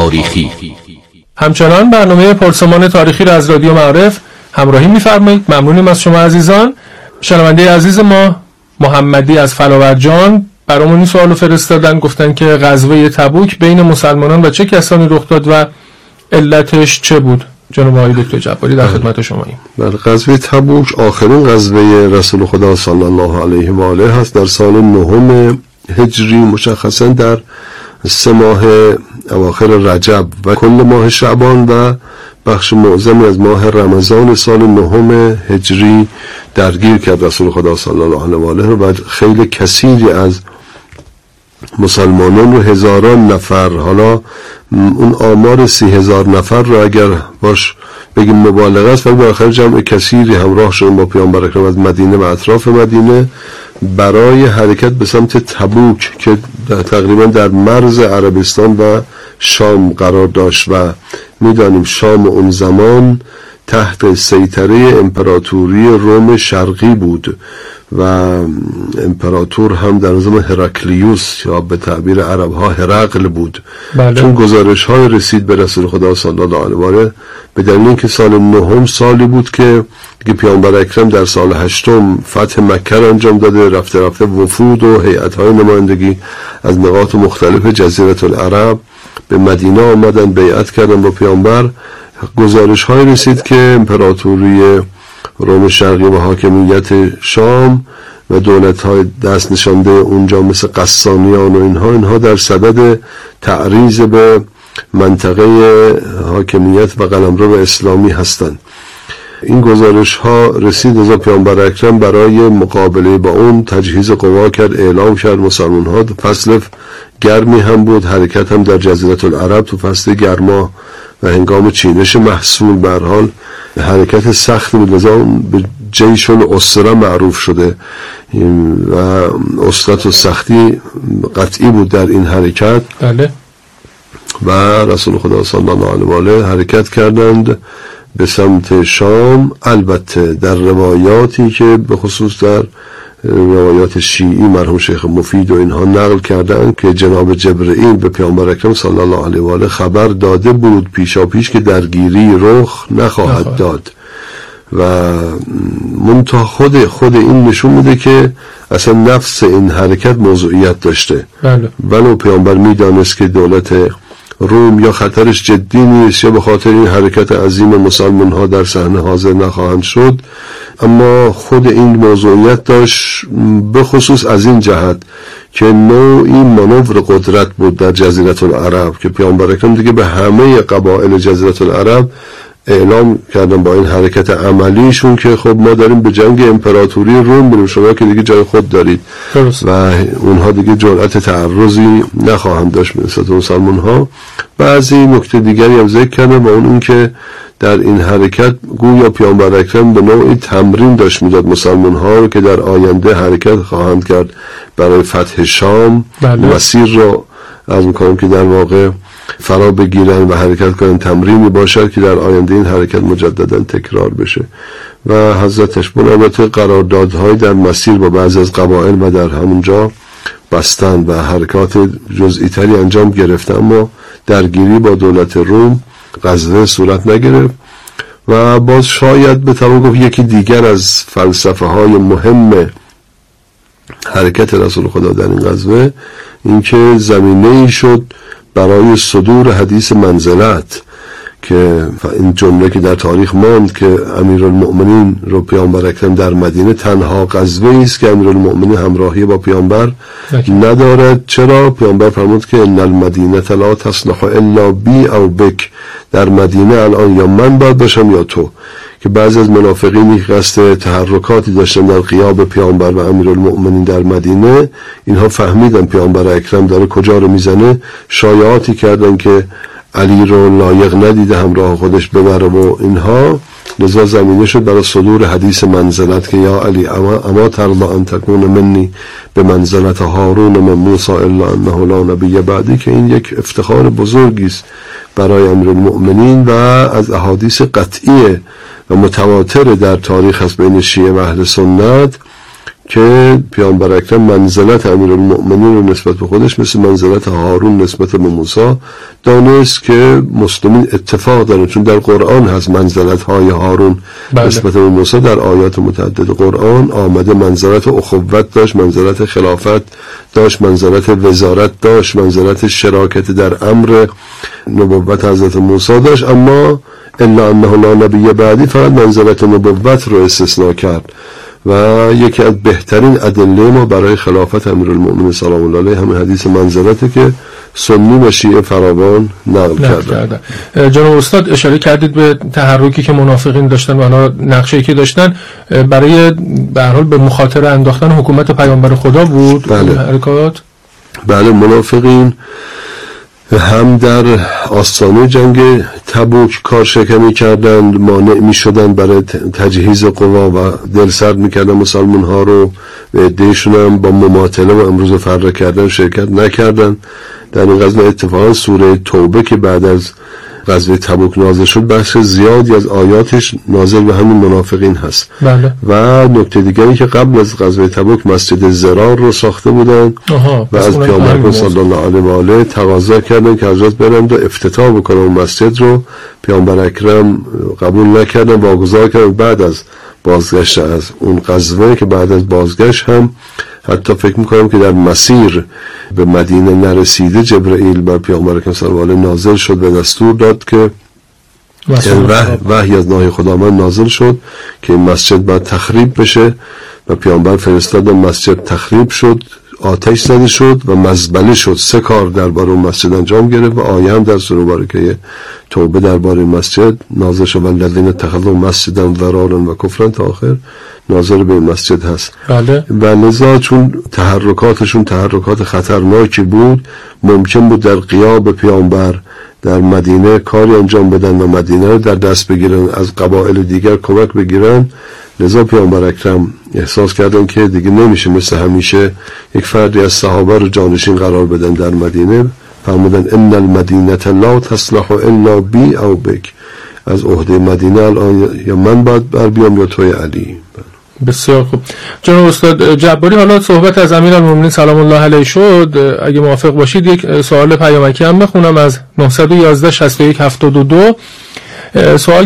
تاریخی. همچنان برنامه پرسمان تاریخی را از رادیو معرف همراهی میفرمایید. ممنونیم از شما عزیزان. شنونده عزیز ما محمدی از فلاورجان. برامون این سوالو فرستادن. گفتن که غزوه تبوک بین مسلمانان و چه کسانی رخ داد و علتش چه بود؟ جناب آقای دکتر جباری در خدمت شما ایم بله غزوه تبوک آخرین غزوه رسول خدا صلی الله علیه و آله هست. در سال نهم هجری مشخصا در سه ماه اواخر رجب و کل ماه شعبان و بخش معظمی از ماه رمضان سال نهم هجری درگیر کرد رسول خدا صلی الله علیه و آله و خیلی کثیری از مسلمانان و هزاران نفر حالا اون آمار سی هزار نفر رو اگر باش بگیم مبالغه است ولی بالاخره جمع کثیری همراه شدن با پیامبر اکرم از مدینه و اطراف مدینه. برای حرکت به سمت تبوک که تقریبا در مرز عربستان و شام قرار داشت و می‌دانیم شام اون زمان تحت سیطره امپراتوری روم شرقی بود. و امپراتور هم در نظام هرکلیوس یا به تعبیر عرب ها هرقل بود بله. چون گزارش های رسید به رسول خدا صلی الله علیه و آله به دلیل اینکه سال نهم سالی بود که که پیامبر اکرم در سال هشتم فتح مکه انجام داده رفته رفته وفود و هیئت های نمایندگی از نقاط مختلف جزیره العرب به مدینه آمدن بیعت کردن با پیامبر گزارش های رسید که امپراتوری روم شرقی و حاکمیت شام و دولت های دست نشانده اونجا مثل قصانیان و اینها اینها در صدد تعریض به منطقه حاکمیت و قلمرو اسلامی هستند. این گزارش ها رسید از پیامبر اکرم برای مقابله با اون تجهیز قوا کرد اعلام کرد مسلمان ها فصل گرمی هم بود حرکت هم در جزیره العرب تو فصل گرما و هنگام چینش محصول بر حال حرکت سخت بود. لذا به جیشون اسرا معروف شده. و اسرت و سختی قطعی بود در این حرکت. بله. و رسول خدا صلی الله علیه و آله حرکت کردند به سمت شام. البته در روایاتی که به خصوص در روایات شیعی مرحوم شیخ مفید و اینها نقل کردن که جناب جبرئیل به پیامبر اکرم صلی الله علیه و آله خبر داده بود پیشا پیش که درگیری رخ نخواهد داد. و منتها خود خود این نشون میده که اصلا نفس این حرکت موضوعیت داشته. بله. ولو پیامبر می‌دانست که دولت روم یا خطرش جدی نیست یا به خاطر این حرکت عظیم مسلمان ها در صحنه حاضر نخواهند شد اما خود این موضوعیت داشت به خصوص از این جهت که نوعی منور قدرت بود در جزیره العرب که پیامبر اکرم دیگه به همه قبایل جزیره العرب اعلام کردن با این حرکت عملیشون که خب ما داریم به جنگ امپراتوری روم بریم شما که دیگه جای خود دارید. درست. و اونها دیگه جرأت تعرضی نخواهند داشت به نسبت مسلمان ها بعضی نکته دیگری هم ذکر کردن با اون این که در این حرکت گویا پیامبر اکرم به نوعی تمرین داشت می‌داد مسلمان ها رو که در آینده حرکت خواهند کرد برای فتح شام. بله. مسیر رو از می‌کنم که در واقع فرا بگیرن و حرکت کنن تمرینی باشد که در آینده این حرکت مجددا تکرار بشه. و حضرتش البته قراردادهای در مسیر با بعضی از قبائل و در همونجا بستن و حرکات جزئی تری انجام گرفته اما درگیری با دولت روم غزه صورت نگرفت و باز شاید به گفت یکی دیگر از فلسفه های مهم حرکت رسول خدا در این غزوه اینکه زمینه ای شد برای صدور حدیث منزلت. که این جمله که در تاریخ ماند که امیرالمؤمنین رو پیامبر اکرم در مدینه تنها قضوه است که امیرالمؤمنین همراهی با پیامبر ندارد. چرا؟ پیامبر فرمود که ان المدینه لا تصلح الا بی او بک. در مدینه الان یا من باید باشم یا تو. که بعضی از منافقینی قصد تحرکاتی داشتن در قیاب پیامبر و امیرالمؤمنین در مدینه اینها فهمیدن پیامبر اکرم داره کجا رو می‌زنه. شایعاتی کردن که علی رو لایق ندیده همراه خودش ببره و اینها لذا زمینه شد برای صدور حدیث منزلت که یا علی اما, اما ترضا ان تکون منی به منزلت هارون من موسی الا انه لا نبی بعدی که این یک افتخار بزرگی است برای امر المؤمنین و از احادیث قطعی و متواتر در تاریخ هست بین شیعه و اهل سنت. که پیامبر اکرم منزلت امیرالمؤمنین رو نسبت به خودش مثل منزلت هارون نسبت به موسی دانست که مسلمین اتفاق دارن چون در قرآن هست منزلت های هارون بله. نسبت به موسی در آیات متعدد قرآن آمده منزلت اخوت داشت منزلت خلافت داشت منزلت وزارت داشت منزلت شراکت در امر نبوت حضرت موسی داشت اما الا انه لا نبی بعدی فقط منزلت نبوت رو استثناء کرد و یکی از بهترین ادله ما برای خلافت امیرالمؤمنین سلام الله علیه همین حدیث منزلته که سنی و شیعه فراوان نقل کردن. جناب استاد اشاره کردید به تحرکی که منافقین داشتن و حالا نقشه که داشتن. برای به حال به مخاطره انداختن حکومت پیامبر خدا بود؟ بله. حرکات؟ بله منافقین هم در آستانه جنگ تبوک کارشکنی کردند مانع می شدن برای تجهیز قوا و دلسرد می کردن مسلمان ها رو. به ادهشون هم با مماطله و امروز فرق کردن شرکت نکردن. در این قضیه اتفاقا سوره توبه که بعد از غزوه تبوک نازل شد بخش زیادی از آیاتش نازل به همین منافقین هست. بله. و نکته دیگری که قبل از غزوه تبوک مسجد زرار رو ساخته بودن و از پیامبر صلی الله علیه و آله تقاضا کردن که حضرت برند و افتتاح بکنن اون مسجد رو. پیامبر اکرم قبول نکردن واگذار کردن. بعد از بازگشت از اون غزوه که بعد از بازگشت هم حتی فکر می‌کنم که در مسیر به مدینه نرسیده جبرئیل بر پیامبر اکرم صلی الله علیه نازل شد و دستور داد که وحی از ناهی خداوند. نازل شد که این مسجد باید تخریب بشه و پیامبر فرستاد و مسجد تخریب شد. آتش زده شد و مزبله شد. سه کار درباره مسجد انجام گرفت و آیه هم در سوره بارکه توبه درباره مسجد. نازل شد والذین تخذوا مسجدا ضرارا و کفرا تا آخر ناظر به مسجد هست. بله. و لذا چون تحرکاتشون تحرکات خطرناکی بود ممکن بود در قیاب پیامبر در مدینه کاری انجام بدن و مدینه رو در دست بگیرن از قبایل دیگر کمک بگیرن. لذا پیامبر اکرم احساس کردن که دیگه نمیشه مثل همیشه یک فردی از صحابه رو جانشین قرار بدن در مدینه. فرمودن ان المدینه لا تصلح الا بی او بک. از عهده مدینه الان یا من باید بر بیام یا توی علی. بسیار خوب. جناب استاد جباری حالا صحبت از امیر المومنین سلام الله علیه شد. اگه موافق باشید یک سوال پیامکی هم بخونم از 911 61 72 سوال